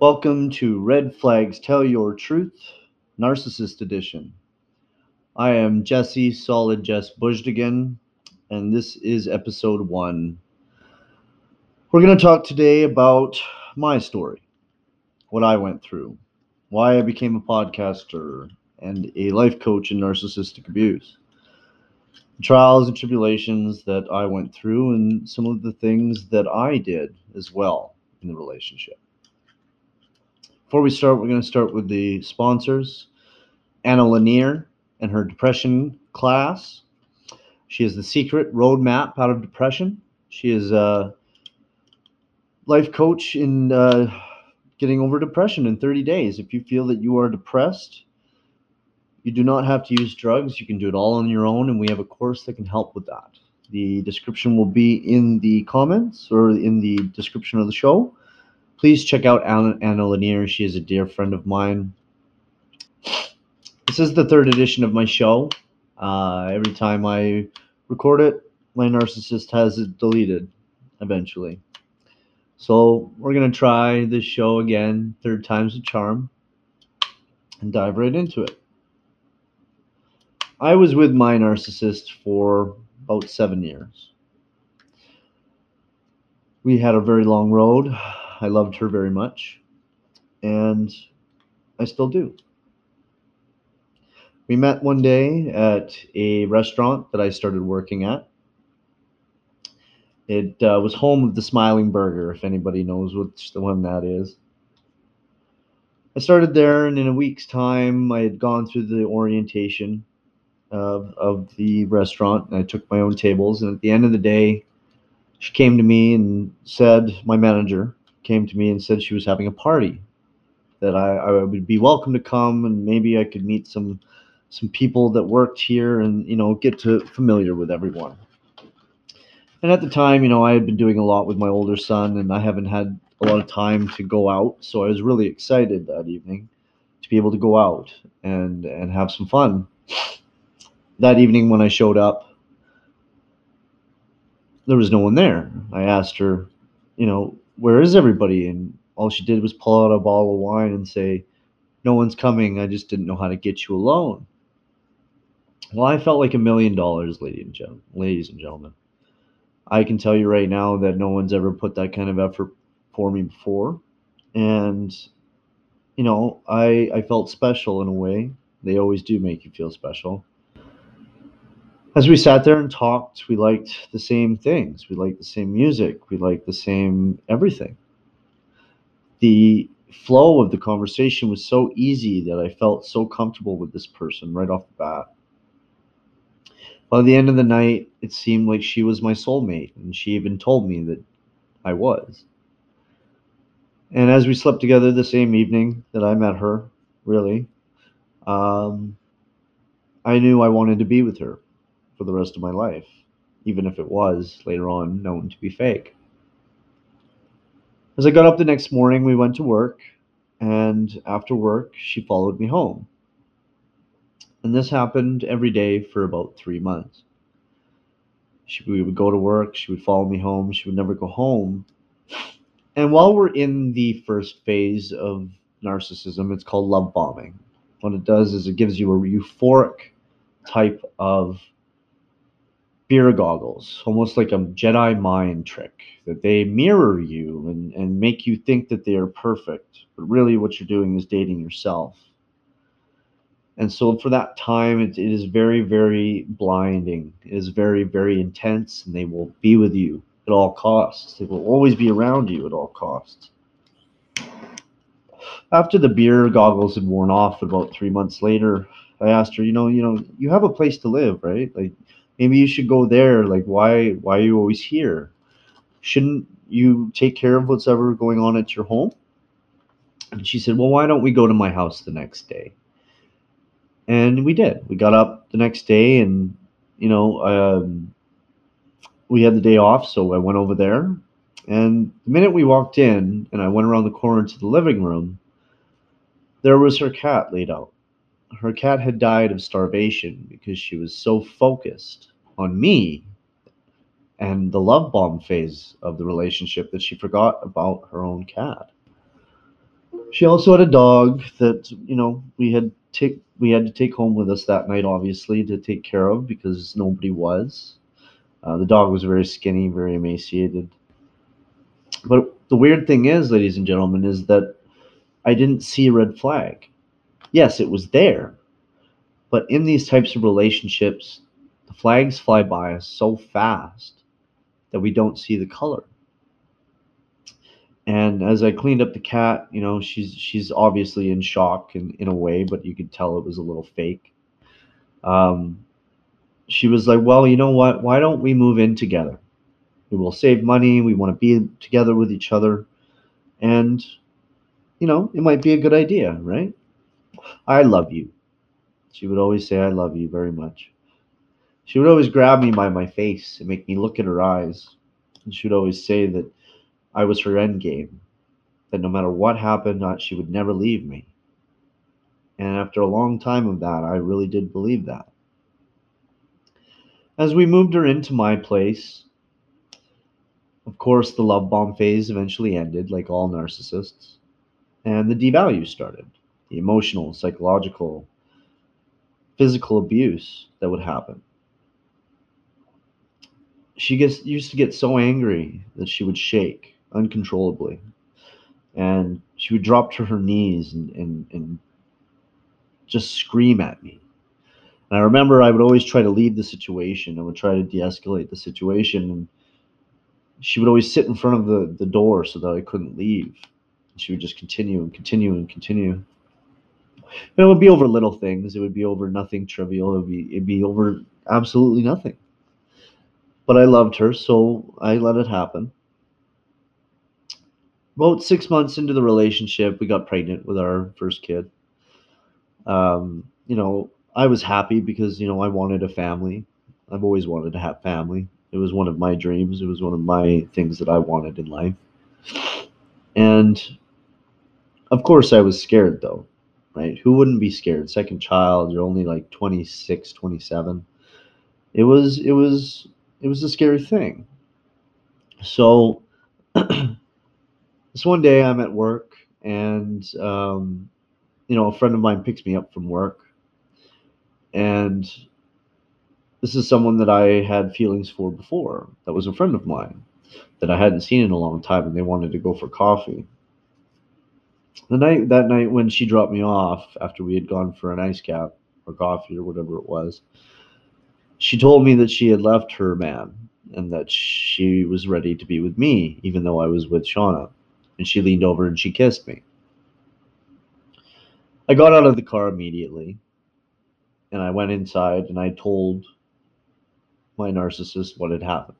Welcome to Red Flags Tell Your Truth, Narcissist Edition. I am Jesse Solid Jess Bujdigan, and this is episode one. We're going to talk today about my story, what I went through, why I became a podcaster and a life coach in narcissistic abuse, trials and tribulations that I went through, and some of the things that I did as well in the relationship. Before we start, we're going to start with the sponsors Anna Lanier and her depression class. She is the secret roadmap out of depression. She is a life coach in uh, getting over depression in 30 days. If you feel that you are depressed, you do not have to use drugs. You can do it all on your own, and we have a course that can help with that. The description will be in the comments or in the description of the show. Please check out Anna, Anna Lanier. She is a dear friend of mine. This is the third edition of my show. Uh, every time I record it, my narcissist has it deleted eventually. So we're going to try this show again, third time's a charm, and dive right into it. I was with my narcissist for about seven years. We had a very long road. I loved her very much, and I still do. We met one day at a restaurant that I started working at. It uh, was home of the Smiling Burger, if anybody knows which the one that is. I started there, and in a week's time, I had gone through the orientation of, of the restaurant, and I took my own tables. And at the end of the day, she came to me and said, my manager came to me and said she was having a party, that I, I would be welcome to come, and maybe I could meet some some people that worked here, and you know, get to familiar with everyone. And at the time, you know, I had been doing a lot with my older son, and I haven't had a lot of time to go out, so I was really excited that evening to be able to go out and and have some fun that evening when I showed up, there was no one there. I asked her, you know, where is everybody? And all she did was pull out a bottle of wine and say, no one's coming. I just didn't know how to get you alone. Well, I felt like a million dollars, ladies and gentlemen. Ladies and gentlemen, I can tell you right now that no one's ever put that kind of effort for me before, and you know, I I felt special in a way. They always do make you feel special as we sat there and talked, we liked the same things. We liked the same music. We liked the same everything. The flow of the conversation was so easy that I felt so comfortable with this person right off the bat. By the end of the night, it seemed like she was my soulmate, and she even told me that I was. And as we slept together the same evening that I met her, really, um, I knew I wanted to be with her for the rest of my life, even if it was later on known to be fake. As I got up the next morning, we went to work, and after work, she followed me home. And this happened every day for about three months. She, we would go to work, she would follow me home, she would never go home. And while we're in the first phase of narcissism, it's called love bombing. What it does is it gives you a euphoric type of beer goggles, almost like a Jedi mind trick, that they mirror you and, and make you think that they are perfect. But really, what you're doing is dating yourself. And so, for that time, it, it is very, very blinding. It is very, very intense, and they will be with you at all costs. They will always be around you at all costs. After the beer goggles had worn off about three months later, I asked her, you know, you know, you have a place to live, right? Like maybe you should go there like why why are you always here? Shouldn't you take care of what's ever going on at your home? And she said well why don't we go to my house the next day? And we did. We got up the next day and you know um, we had the day off so i went over there. And the minute we walked in and i went around the corner to the living room there was her cat laid out her cat had died of starvation because she was so focused on me and the love bomb phase of the relationship that she forgot about her own cat. She also had a dog that you know we had take we had to take home with us that night, obviously, to take care of because nobody was. Uh, the dog was very skinny, very emaciated. But the weird thing is, ladies and gentlemen, is that I didn't see a red flag. Yes, it was there. But in these types of relationships, the flags fly by us so fast that we don't see the color. And as I cleaned up the cat, you know, she's she's obviously in shock in, in a way, but you could tell it was a little fake. Um, she was like, Well, you know what? Why don't we move in together? We will save money. We want to be together with each other. And, you know, it might be a good idea, right? I love you. She would always say, I love you very much. She would always grab me by my face and make me look in her eyes. And she would always say that I was her end game, that no matter what happened, she would never leave me. And after a long time of that, I really did believe that. As we moved her into my place, of course, the love bomb phase eventually ended, like all narcissists, and the devalue started the emotional, psychological, physical abuse that would happen. She gets used to get so angry that she would shake uncontrollably. And she would drop to her knees and, and, and just scream at me. And I remember I would always try to leave the situation. I would try to de escalate the situation. And she would always sit in front of the, the door so that I couldn't leave. And she would just continue and continue and continue. It would be over little things. It would be over nothing trivial. It would be it'd be over absolutely nothing. But I loved her, so I let it happen about six months into the relationship, we got pregnant with our first kid. Um, you know, I was happy because, you know, I wanted a family. I've always wanted to have family. It was one of my dreams. It was one of my things that I wanted in life. And of course, I was scared though, right? Who wouldn't be scared? Second child, you're only like 26, 27. It was, it was, it was a scary thing. So, this one day I'm at work and um, you know a friend of mine picks me up from work and this is someone that I had feelings for before that was a friend of mine that I hadn't seen in a long time and they wanted to go for coffee. The night that night when she dropped me off after we had gone for an ice cap or coffee or whatever it was, she told me that she had left her man and that she was ready to be with me even though I was with Shauna and she leaned over and she kissed me. I got out of the car immediately and I went inside and I told my narcissist what had happened.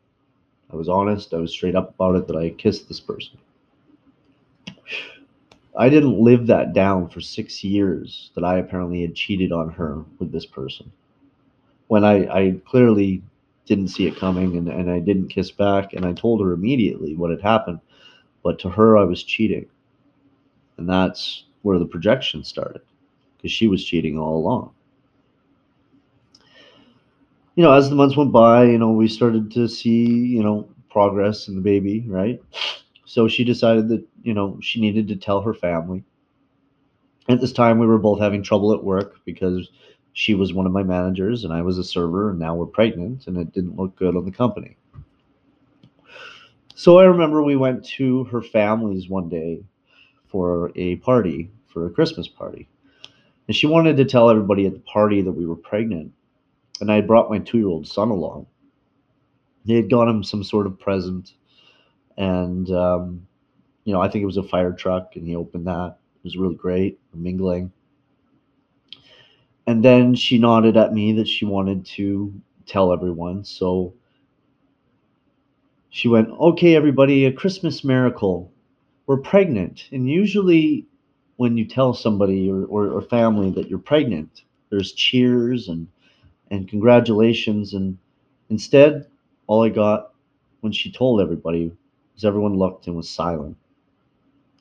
I was honest, I was straight up about it that I kissed this person. I didn't live that down for six years that I apparently had cheated on her with this person. When I, I clearly didn't see it coming and, and I didn't kiss back, and I told her immediately what had happened. But to her, I was cheating. And that's where the projection started because she was cheating all along. You know, as the months went by, you know, we started to see, you know, progress in the baby, right? So she decided that, you know, she needed to tell her family. At this time, we were both having trouble at work because she was one of my managers and I was a server, and now we're pregnant, and it didn't look good on the company. So I remember we went to her family's one day for a party, for a Christmas party. And she wanted to tell everybody at the party that we were pregnant. And I had brought my two year old son along. They had got him some sort of present. And, um, you know, I think it was a fire truck, and he opened that. It was really great, mingling. And then she nodded at me that she wanted to tell everyone. So she went, Okay, everybody, a Christmas miracle. We're pregnant. And usually, when you tell somebody or, or, or, family that you're pregnant, there's cheers and, and congratulations. And instead, all I got when she told everybody was everyone looked and was silent.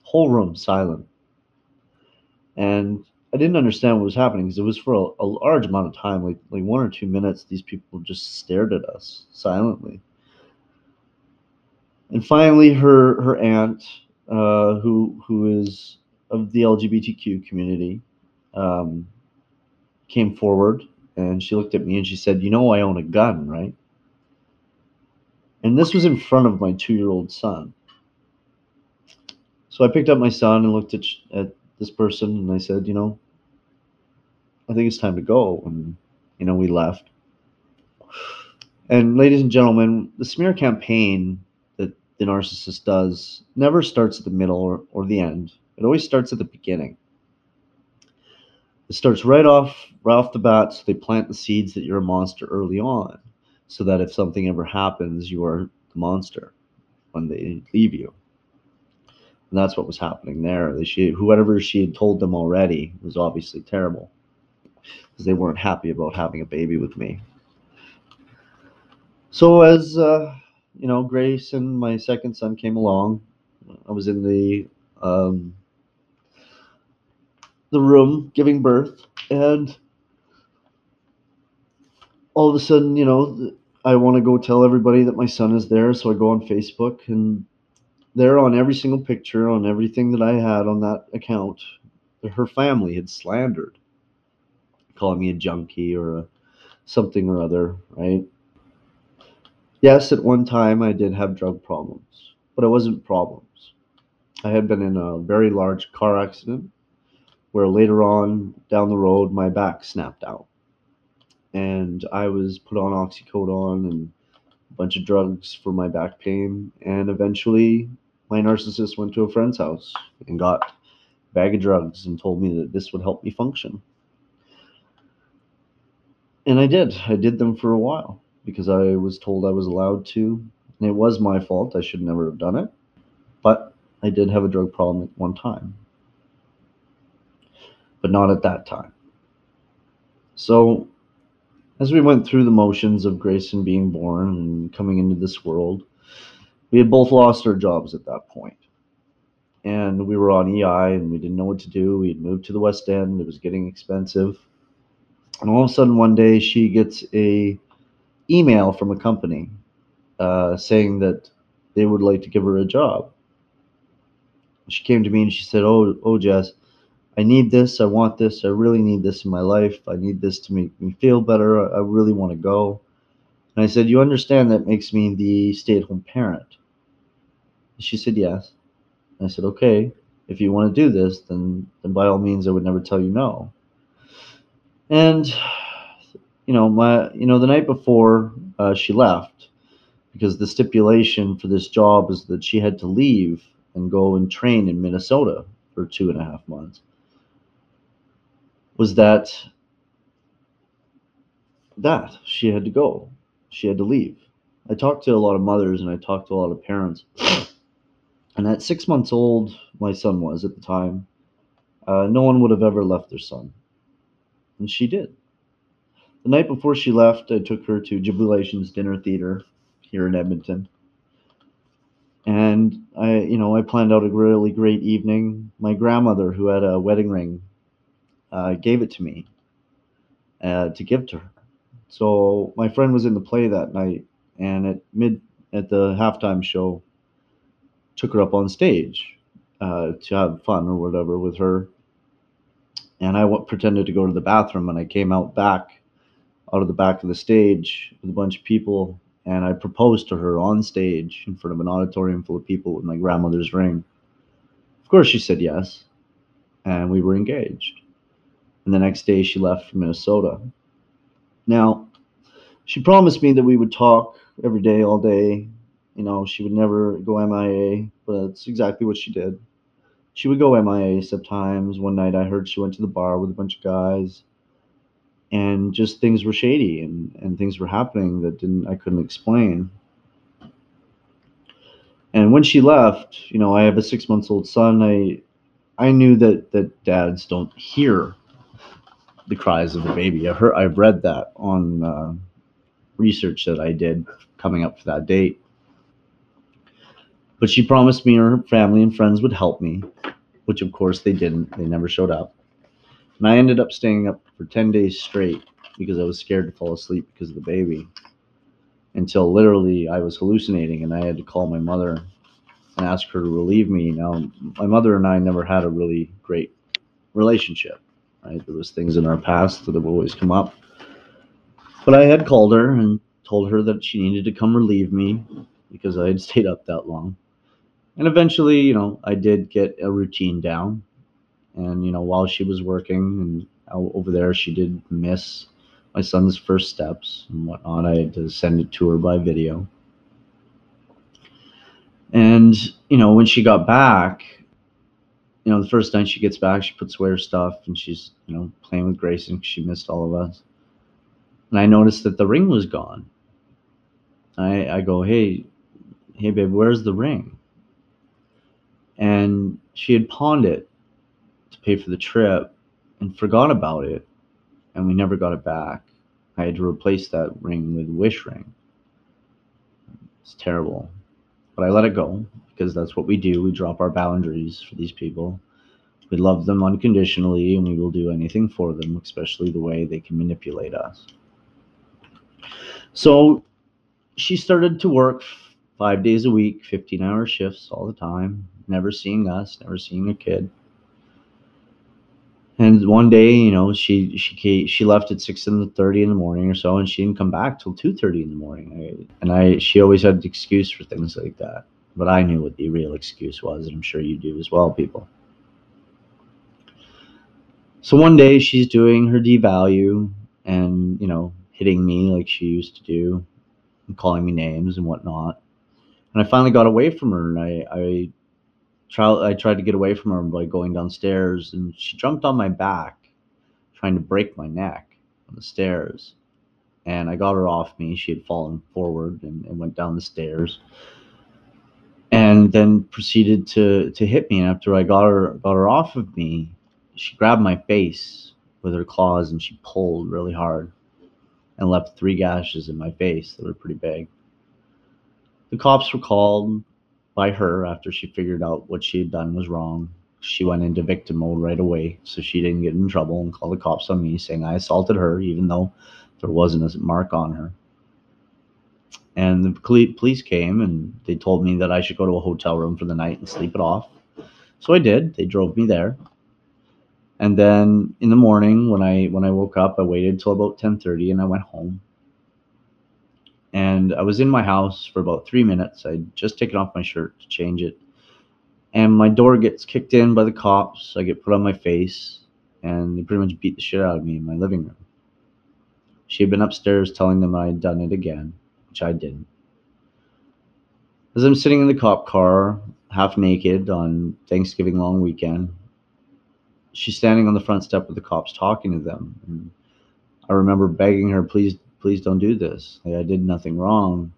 Whole room silent. And I didn't understand what was happening because it was for a, a large amount of time, like like one or two minutes. These people just stared at us silently And finally, her her aunt, uh, who who is of the LGBTQ community, um, came forward and she looked at me and she said, "You know, I own a gun, right?" And this was in front of my two-year-old son. So I picked up my son and looked at at this person and I said, "You know, I think it's time to go." And you know, we left. And ladies and gentlemen, the smear campaign that the narcissist does never starts at the middle or, or the end. It always starts at the beginning. It starts right off right off the bat, so they plant the seeds that you're a monster early on, so that if something ever happens, you are the monster when they leave you. And that's what was happening there. She, whoever she had told them already was obviously terrible because they weren't happy about having a baby with me. So as uh, you know, Grayson my second son came along. I was in the um, the room giving birth, and all of a sudden, you know, I want to go tell everybody that my son is there. So I go on Facebook, and there on every single picture, on everything that I had on that account, her family had slandered, calling me a junkie or a something or other, right? Yes, at one time I did have drug problems, but it wasn't problems. I had been in a very large car accident where later on down the road my back snapped out. And I was put on oxycodone and a bunch of drugs for my back pain. And eventually my narcissist went to a friend's house and got a bag of drugs and told me that this would help me function. And I did. I did them for a while because I was told I was allowed to. And it was my fault. I should never have done it. But I did have a drug problem at one time but not at that time. So, as we went through the motions of Grayson being born and coming into this world, we had both lost our jobs at that point. And we were on EI and we didn't know what to do. We had moved to the West End, it was getting expensive. And all of a sudden, one day, she gets a email from a company uh, saying that they would like to give her a job. She came to me and she said, "Oh, oh, Jess, I need this. I want this. I really need this in my life. I need this to make me feel better. I really want to go. And I said, You understand that makes me the stay at home parent? She said, Yes. And I said, Okay, if you want to do this, then, then by all means, I would never tell you no. And, you know, my, you know, the night before uh, she left, because the stipulation for this job is that she had to leave and go and train in Minnesota for two and a half months was that that she had to go. She had to leave. I talked to a lot of mothers and I talked to a lot of parents. And at six months old, my son was at the time, uh, no one would have ever left their son. And she did. The night before she left, I took her to Jubilations Dinner Theater here in Edmonton. And I, you know, I planned out a really great evening. My grandmother, who had a wedding ring uh, gave it to me uh, to give to her. So my friend was in the play that night, and at mid at the halftime show, took her up on stage uh, to have fun or whatever with her. And I pretended to go to the bathroom, and I came out back, out of the back of the stage with a bunch of people, and I proposed to her on stage in front of an auditorium full of people with my grandmother's ring. Of course, she said yes, and we were engaged and the next day she left for Minnesota. Now, she promised me that we would talk every day, all day. You know, she would never go MIA, but that's exactly what she did. She would go MIA sometimes. One night I heard she went to the bar with a bunch of guys and just things were shady and, and things were happening that didn't I couldn't explain. And when she left, you know, I have a six months old son. I I knew that that dads don't hear the cries of the baby. I heard, I've read that on uh, research that I did coming up for that date. But she promised me her family and friends would help me, which of course they didn't. They never showed up. And I ended up staying up for 10 days straight because I was scared to fall asleep because of the baby. until literally I was hallucinating and I had to call my mother and ask her to relieve me. Now, my mother and I never had a really great relationship. Right? There was things in our past that have always come up. But I had called her and told her that she needed to come relieve me because I had stayed up that long. And eventually, you know, I did get a routine down. And, you know, while she was working and over there, she did miss my son's first steps and whatnot. I had to send it to her by video. And, you know, when she got back, you know, the first night she gets back, she puts away her stuff and she's, you know, playing with Grayson. She missed all of us. And I noticed that the ring was gone. I, I go, hey, hey, babe, where's the ring? And she had pawned it to pay for the trip and forgot about it. And we never got it back. I had to replace that ring with Wish ring. It's terrible. But I let it go because that's what we do. We drop our boundaries for these people. We love them unconditionally and we will do anything for them, especially the way they can manipulate us. So she started to work five days a week, 15 hour shifts all the time, never seeing us, never seeing a kid. And one day, you know, she she she left at six in the thirty in the morning or so, and she didn't come back till two thirty in the morning. and I she always had an excuse for things like that, but I knew what the real excuse was, and I'm sure you do as well, people. So one day she's doing her devalue and you know hitting me like she used to do, and calling me names and whatnot. And I finally got away from her, and I I tried I tried to get away from her by going downstairs, and she jumped on my back, trying to break my neck on the stairs. And I got her off me. She had fallen forward and, and went down the stairs, and then proceeded to to hit me. And after I got her got her off of me, she grabbed my face with her claws and she pulled really hard, and left three gashes in my face that were pretty big. The cops were called by her after she figured out what she had done was wrong. She went into victim mode right away, so she didn't get in trouble and call the cops on me, saying I assaulted her, even though there wasn't a mark on her. And the police came and they told me that I should go to a hotel room for the night and sleep it off. So I did. They drove me there. And then in the morning, when I when I woke up, I waited till about ten thirty, and I went home and I was in my house for about three minutes. I'd just taken off my shirt to change it, and my door gets kicked in by the cops. I get put on my face, and they pretty much beat the shit out of me in my living room. She had been upstairs telling them I had done it again, which I didn't. As I'm sitting in the cop car, half naked on Thanksgiving long weekend, she's standing on the front step with the cops talking to them. And I remember begging her, please please don't do this. Like, I did nothing wrong.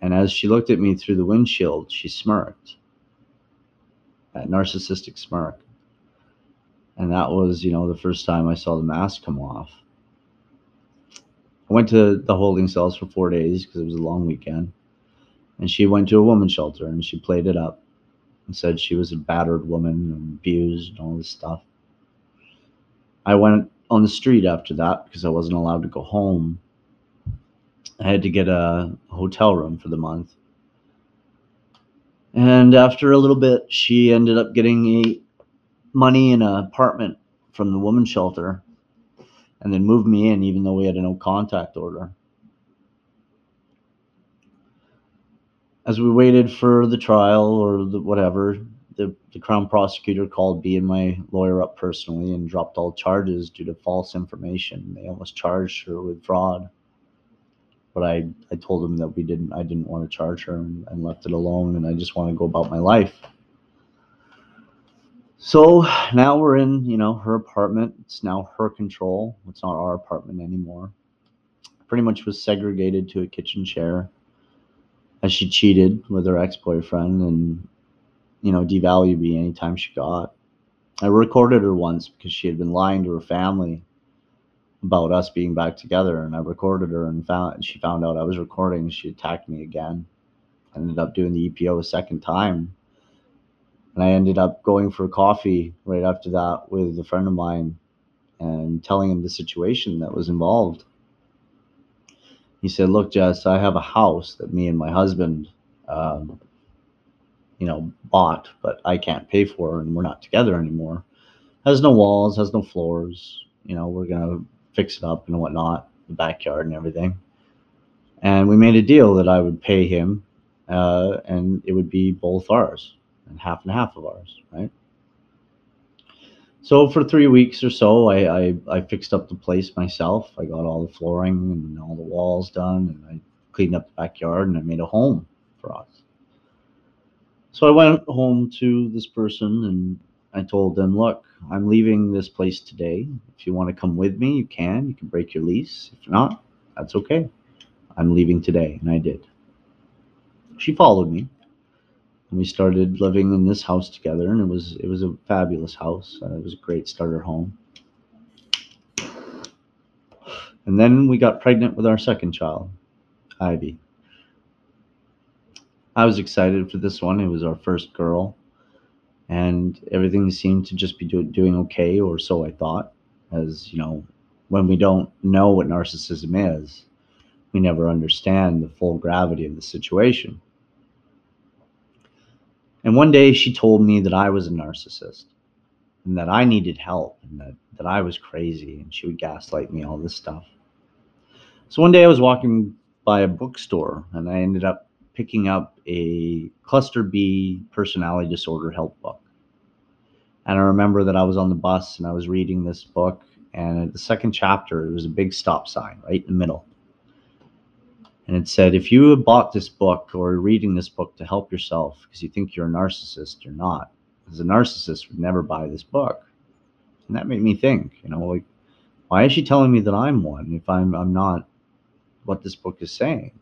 And as she looked at me through the windshield, she smirked. That narcissistic smirk. And that was, you know, the first time I saw the mask come off. I went to the holding cells for four days because it was a long weekend. And she went to a woman's shelter and she played it up and said she was a battered woman and abused and all this stuff. I went on the street after that because I wasn't allowed to go home. I had to get a hotel room for the month. And after a little bit, she ended up getting a money in an apartment from the women's shelter and then moved me in even though we had a no contact order. As we waited for the trial or the whatever, the, the Crown prosecutor called me and my lawyer up personally and dropped all charges due to false information. They almost charged her with fraud. But I, I told them that we didn't I didn't want to charge her and, and left it alone and I just want to go about my life. So now we're in, you know, her apartment. It's now her control. It's not our apartment anymore. Pretty much was segregated to a kitchen chair as she cheated with her ex-boyfriend and you know, devalue me anytime she got. I recorded her once because she had been lying to her family about us being back together, and I recorded her and found she found out I was recording. She attacked me again. I ended up doing the EPO a second time, and I ended up going for coffee right after that with a friend of mine and telling him the situation that was involved. he said, "Look, Jess, I have a house that me and my husband, um, you know, bought, but I can't pay for, and we're not together anymore. Has no walls, has no floors. You know, we're gonna fix it up and whatnot, the backyard and everything. And we made a deal that I would pay him, uh, and it would be both ours, and half and half of ours, right?" So for three weeks or so, I, I, I fixed up the place myself. I got all the flooring and all the walls done, and I cleaned up the backyard, and I made a home for us. So I went home to this person and I told them, look, I'm leaving this place today. If you want to come with me, you can. You can break your lease. If not, that's okay. I'm leaving today. And I did. She followed me and we started living in this house together and it was it was a fabulous house uh, it was a great starter home. And then we got pregnant with our second child ivy. I was excited for this one. It was our first girl and everything seemed to just be do- doing okay or so i thought. As you know when we don't know what narcissism is we never understand the full gravity of the situation and one day she told me that I was a narcissist and that I needed help and that, that I was crazy and she would gaslight me, all this stuff. So one day I was walking by a bookstore and I ended up picking up a cluster B personality disorder help book. And I remember that I was on the bus and I was reading this book. And at the second chapter, there was a big stop sign right in the middle and it said if you have bought this book or are reading this book to help yourself because you think you're a narcissist you're not because a narcissist would never buy this book. And that made me think you know like why is she telling me that i'm one if i'm i'm not what this book is saying?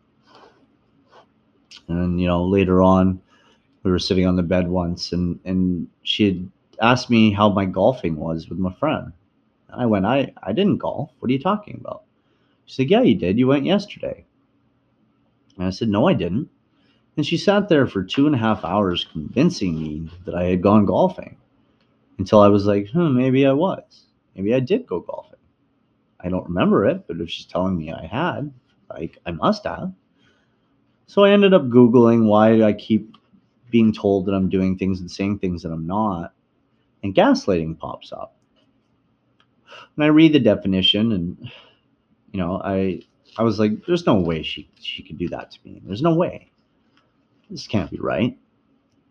And you know later on we were sitting on the bed once and and she had asked me how my golfing was with my friend. And i went i i didn't golf. What are you talking about? She said yeah you did. You went yesterday and I said, No, I didn't. And she sat there for two and a half hours convincing me that I had gone golfing until I was like, hmm, maybe I was. Maybe I did go golfing. I don't remember it, but if she's telling me I had, like, I must have. So I ended up Googling why I keep being told that I'm doing things and saying things that I'm not. And gaslighting pops up. And I read the definition and, you know, I I was like, there's no way she she could do that to me. There's no way. This can't be right.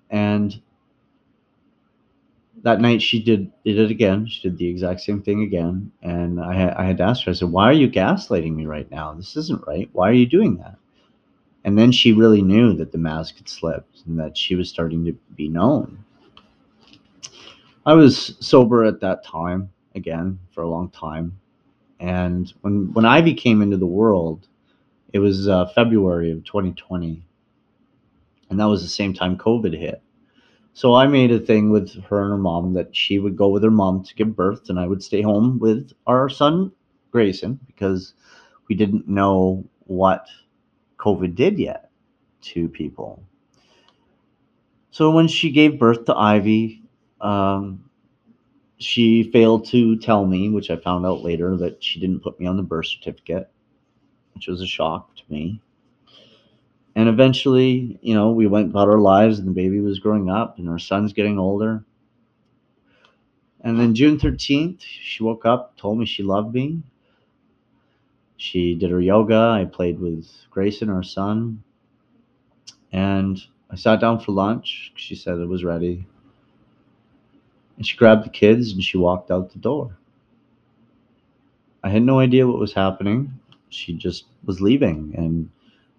And that night she did did it again. She did the exact same thing again. And I had I had to ask her, I said, Why are you gaslighting me right now? This isn't right. Why are you doing that? And then she really knew that the mask had slipped and that she was starting to be known. I was sober at that time again for a long time and when when Ivy came into the world, it was uh, February of 2020, and that was the same time COVID hit. So I made a thing with her and her mom that she would go with her mom to give birth, and I would stay home with our son Grayson because we didn't know what COVID did yet to people. So when she gave birth to Ivy, um, she failed to tell me, which I found out later, that she didn't put me on the birth certificate, which was a shock to me. And eventually, you know, we went about our lives, and the baby was growing up, and our son's getting older. And then June 13th, she woke up, told me she loved me. She did her yoga. I played with Grayson, our son. And I sat down for lunch. She said it was ready. And she grabbed the kids and she walked out the door. I had no idea what was happening. She just was leaving, and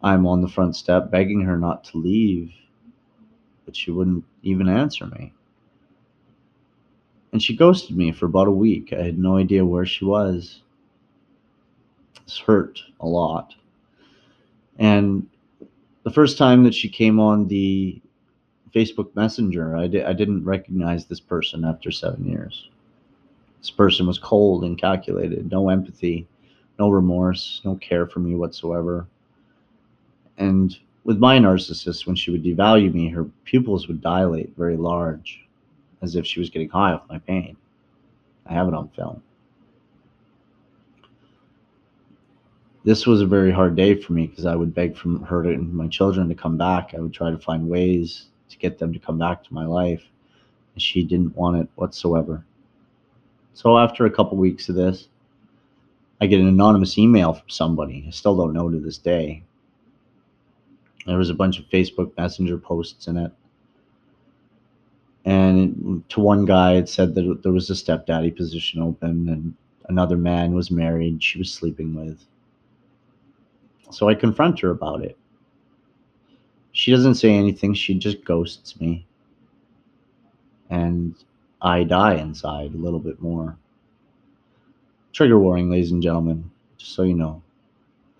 I'm on the front step begging her not to leave, but she wouldn't even answer me. And she ghosted me for about a week. I had no idea where she was. This hurt a lot. And the first time that she came on the Facebook Messenger. I, di- I didn't recognize this person after seven years. This person was cold and calculated, no empathy, no remorse, no care for me whatsoever. And with my narcissist, when she would devalue me, her pupils would dilate very large, as if she was getting high off my pain. I have it on film. this was a very hard day for me because I would beg from her and my children to come back. I would try to find ways to get them to come back to my life. And she didn't want it whatsoever. So after a couple weeks of this, I get an anonymous email from somebody. I still don't know to this day. There was a bunch of Facebook Messenger posts in it. And to one guy, it said that there was a stepdaddy position open and another man was married, she was sleeping with. So I confront her about it. She doesn't say anything, she just ghosts me. And I die inside a little bit more. Trigger warning, ladies and gentlemen, just so you know.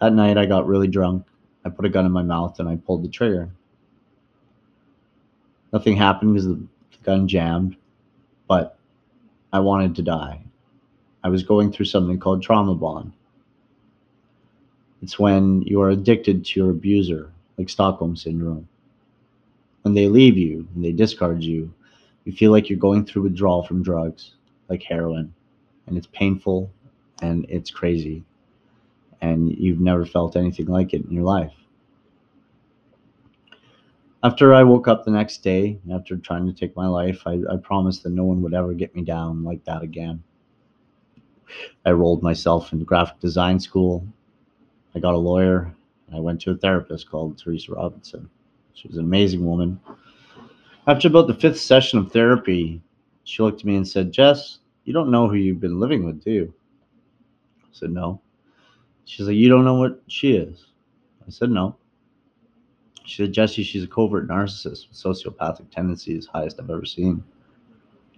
That night I got really drunk. I put a gun in my mouth and I pulled the trigger. Nothing happened because the gun jammed, but I wanted to die. I was going through something called trauma bond. It's when you are addicted to your abuser, like Stockholm Syndrome. When they leave you and they discard you, you feel like you're going through withdrawal from drugs, like heroin, and it's painful and it's crazy, and you've never felt anything like it in your life. After I woke up the next day, after trying to take my life, I, I promised that no one would ever get me down like that again. I rolled myself into graphic design school. I got a lawyer. I went to a therapist called Teresa Robinson. She was an amazing woman. After about the fifth session of therapy, she looked at me and said, Jess, you don't know who you've been living with, do you? I said, No. She's like, You don't know what she is? I said, No. She said, Jesse, she's a covert narcissist with sociopathic tendencies, highest I've ever seen.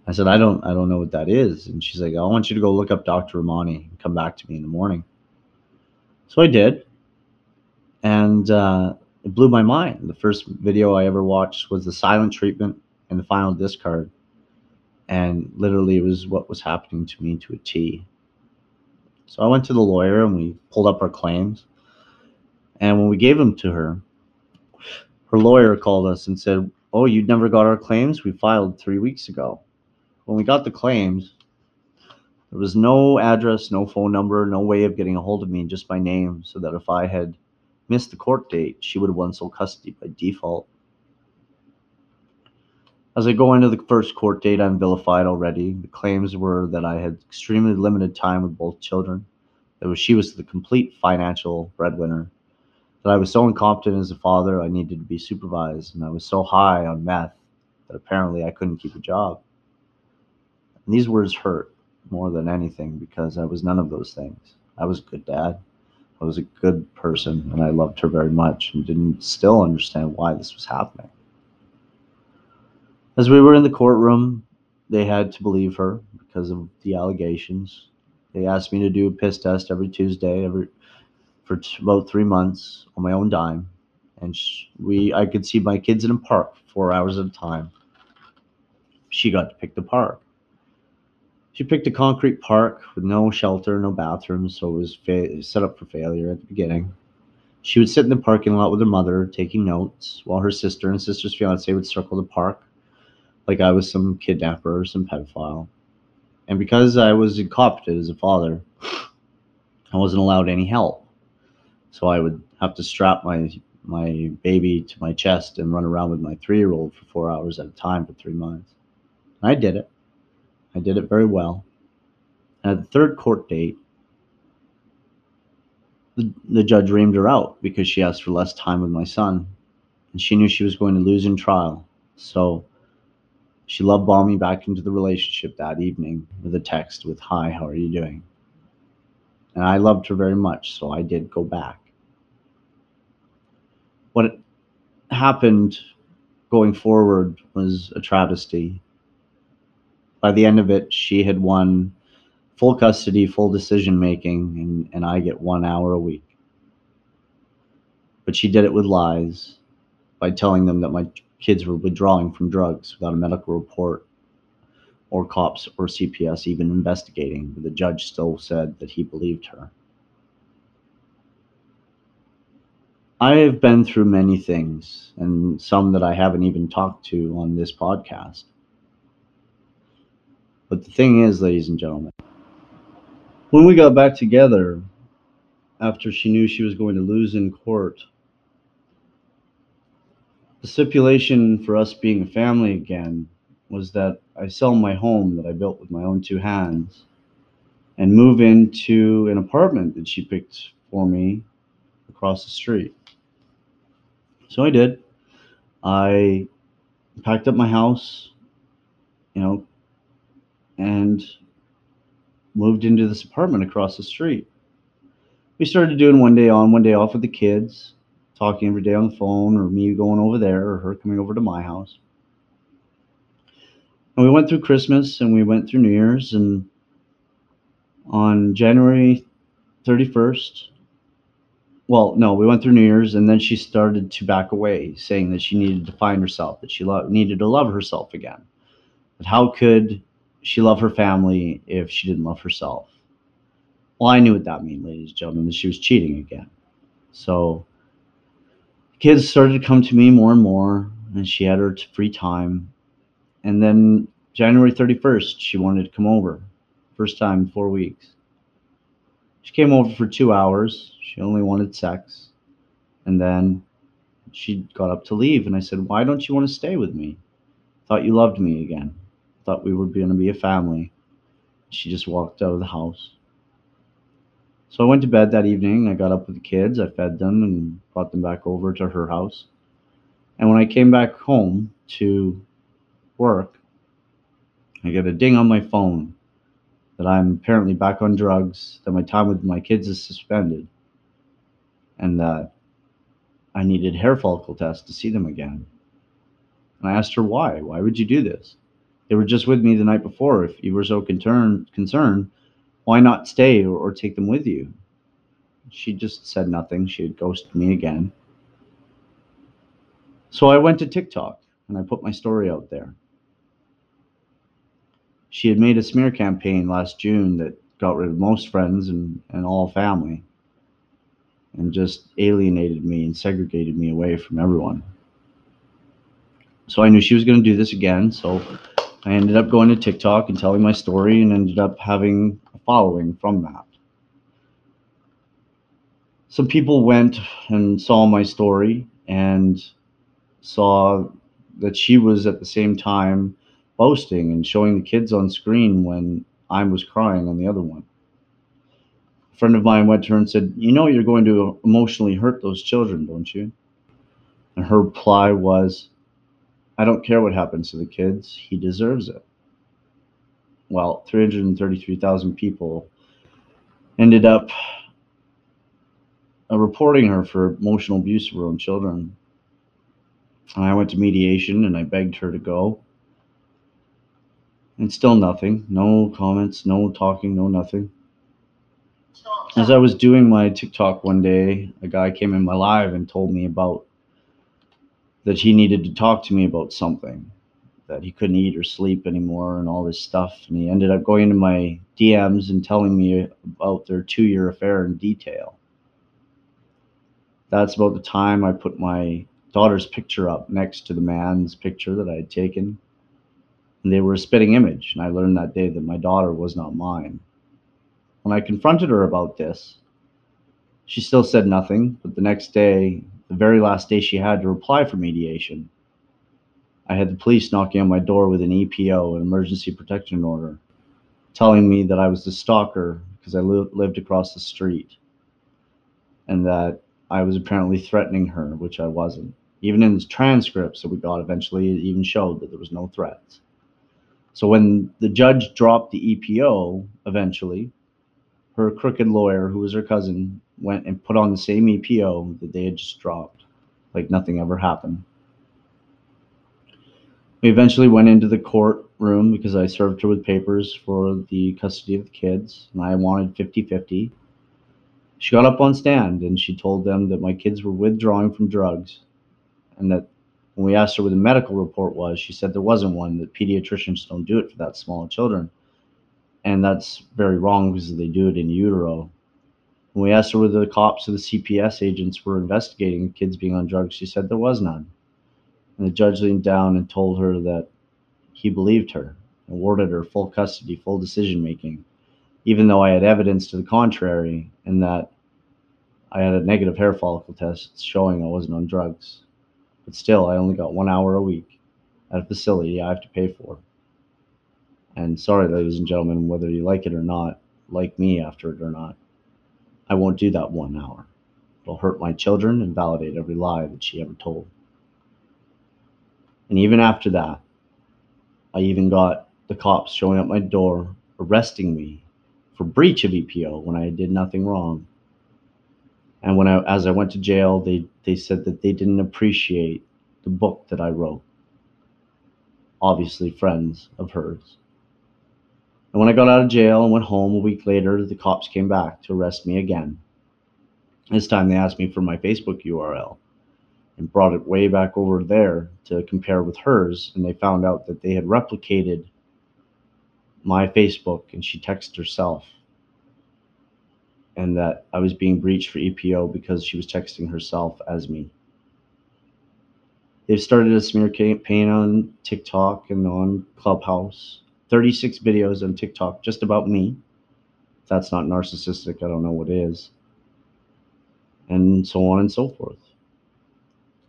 I said, I don't, I don't know what that is. And she's like, I want you to go look up Dr. Ramani and come back to me in the morning. So I did, and uh, it blew my mind. The first video I ever watched was the silent treatment and the final discard, and literally it was what was happening to me to a T. So I went to the lawyer and we pulled up our claims, and when we gave them to her, her lawyer called us and said, Oh, you never got our claims? We filed three weeks ago. When we got the claims, there was no address, no phone number, no way of getting a hold of me, just my name, so that if I had missed the court date, she would have won sole custody by default. As I go into the first court date, I'm vilified already. The claims were that I had extremely limited time with both children, that she was the complete financial breadwinner, that I was so incompetent as a father I needed to be supervised, and I was so high on meth that apparently I couldn't keep a job. And these words hurt more than anything because I was none of those things. I was a good dad. I was a good person and I loved her very much and didn't still understand why this was happening. As we were in the courtroom, they had to believe her because of the allegations. They asked me to do a piss test every Tuesday, every for t- about three months on my own dime, and we I could see my kids in a park four hours at a time. She got to pick the park. She picked a concrete park with no shelter, no bathrooms, so it was fa- set up for failure at the beginning. She would sit in the parking lot with her mother, taking notes, while her sister and sister's fiance would circle the park like I was some kidnapper or some pedophile. And because I was incompetent as a father, I wasn't allowed any help. So I would have to strap my my baby to my chest and run around with my three year old for four hours at a time for three months. And I did it. I did it very well. And at the third court date, the, the judge reamed her out because she asked for less time with my son. And she knew she was going to lose in trial. So she love bombed me back into the relationship that evening with a text with, Hi, how are you doing? And I loved her very much, so I did go back. What happened going forward was a travesty. By the end of it, she had won full custody, full decision making, and, and I get one hour a week. But she did it with lies by telling them that my kids were withdrawing from drugs without a medical report or cops or CPS even investigating, but the judge still said that he believed her. I have been through many things, and some that I haven't even talked to on this podcast. But the thing is, ladies and gentlemen, when we got back together, after she knew she was going to lose in court. The stipulation for us being a family again was that I sell my home that I built with my own two hands and move into an apartment that she picked for me across the street. So I did. I packed up my house, you know, and moved into this apartment across the street. We started doing one day on, one day off with the kids, talking every day on the phone, or me going over there, or her coming over to my house. And we went through Christmas and we went through New Year's, and on January 31st, well, no, we went through New Year's, and then she started to back away, saying that she needed to find herself, that she lo- needed to love herself again. But how could she love her family if she didn't love herself? Well, I knew what that meant, ladies and gentlemen, that she was cheating again. So kids started to come to me more and more, and she had her free time. And then January 31st, she wanted to come over. First time in four weeks. She came over for two hours. She only wanted sex. And then she got up to leave. And I said, Why don't you want to stay with me? Thought you loved me again. Thought we were going to be a family. She just walked out of the house. So I went to bed that evening. I got up with the kids. I fed them and brought them back over to her house. And when I came back home to work, I get a ding on my phone that I'm apparently back on drugs, that my time with my kids is suspended, and that I needed hair follicle tests to see them again. And I asked her why. Why would you do this? They were just with me the night before. If you were so concerned, concerned, why not stay or, or take them with you? She just said nothing. She had ghosted me again. So I went to TikTok and I put my story out there. She had made a smear campaign last June that got rid of most friends and, and all family and just alienated me and segregated me away from everyone. So I knew she was going to do this again. So I ended up going to TikTok and telling my story and ended up having a following from that. Some people went and saw my story and saw that she was at the same time boasting and showing the kids on screen when I was crying on the other one. A friend of mine went to her and said, You know, you're going to emotionally hurt those children, don't you? And her reply was, I don't care what happens to the kids, he deserves it. Well, 333,000 people ended up uh, reporting her for emotional abuse of her own children. And I went to mediation and I begged her to go. And still nothing. No comments, no talking, no nothing. As I was doing my TikTok one day, a guy came in my live and told me about that he needed to talk to me about something, that he couldn't eat or sleep anymore and all this stuff. And he ended up going into my DMs and telling me about their two year affair in detail. That's about the time I put my daughter's picture up next to the man's picture that I had taken and they were a spitting image. And I learned that day that my daughter was not mine. When I confronted her about this, she still said nothing, but the next day, the very last day she had to reply for mediation, I had the police knocking on my door with an EPO, an emergency protection order, telling me that I was the stalker because I li- lived across the street and that I was apparently threatening her, which I wasn't. Even in the transcripts that we got eventually, it even showed that there was no threats. So when the judge dropped the EPO eventually, her crooked lawyer, who was her cousin, went and put on the same EPO that they had just dropped, like nothing ever happened. We eventually went into the courtroom because I served her with papers for the custody of the kids, and I wanted 50 50. She got up on stand and she told them that my kids were withdrawing from drugs and that when we asked her what the medical report was, she said there wasn't one, that pediatricians don't do it for that small children. And that's very wrong because they do it in utero. When we asked her whether the cops or the CPS agents were investigating kids being on drugs, she said there was none. And the judge leaned down and told her that he believed her, awarded her full custody, full decision making, even though I had evidence to the contrary, and that I had a negative hair follicle test showing I wasn't on drugs. But still, I only got one hour a week at a facility I have to pay for. And sorry, ladies and gentlemen, whether you like it or not, like me after it or not, I won't do that one hour. It'll hurt my children and validate every lie that she ever told. And even after that, I even got the cops showing up my door, arresting me for breach of EPO when I did nothing wrong. And when I, as I went to jail, they, they said that they didn't appreciate the book that I wrote. Obviously, friends of hers. And when I got out of jail and went home a week later, the cops came back to arrest me again. This time they asked me for my Facebook URL and brought it way back over there to compare with hers. And they found out that they had replicated my Facebook and she texted herself. And that I was being breached for EPO because she was texting herself as me. They've started a smear campaign on TikTok and on Clubhouse. 36 videos on TikTok just about me. If that's not narcissistic, I don't know what is. And so on and so forth.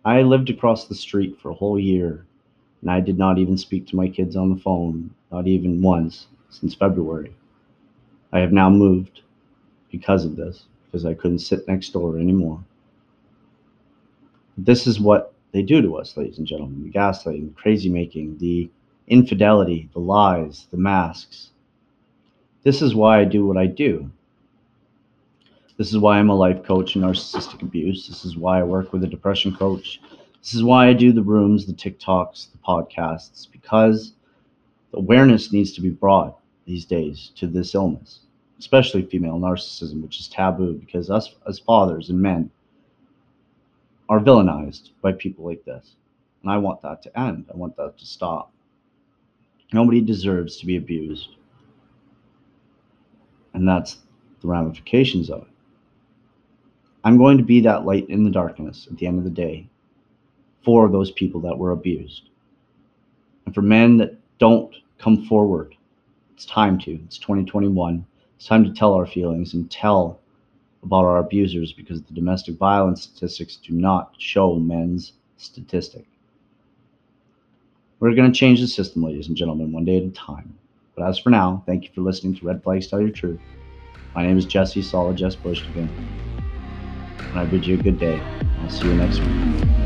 I lived across the street for a whole year, and I did not even speak to my kids on the phone, not even once, since February. I have now moved because of this, because I couldn't sit next door anymore. This is what they do to us, ladies and gentlemen the gaslighting, the crazy making, the infidelity, the lies, the masks. This is why I do what I do. This is why I'm a life coach in narcissistic abuse. This is why I work with a depression coach. This is why I do the rooms, the TikToks, the podcasts, because awareness needs to be brought these days to this illness, especially female narcissism, which is taboo because us as fathers and men are villainized by people like this. And I want that to end. I want that to stop. Nobody deserves to be abused. And that's the ramifications of it. I'm going to be that light in the darkness at the end of the day for those people that were abused. And for men that don't come forward, it's time to. It's 2021. It's time to tell our feelings and tell about our abusers because the domestic violence statistics do not show men's statistic. We're going to change the system, ladies and gentlemen, one day at a time. But as for now, thank you for listening to Red Flags Tell Your Truth. My name is Jesse Solid Jess Bush again. And I bid you a good day. I'll see you next week.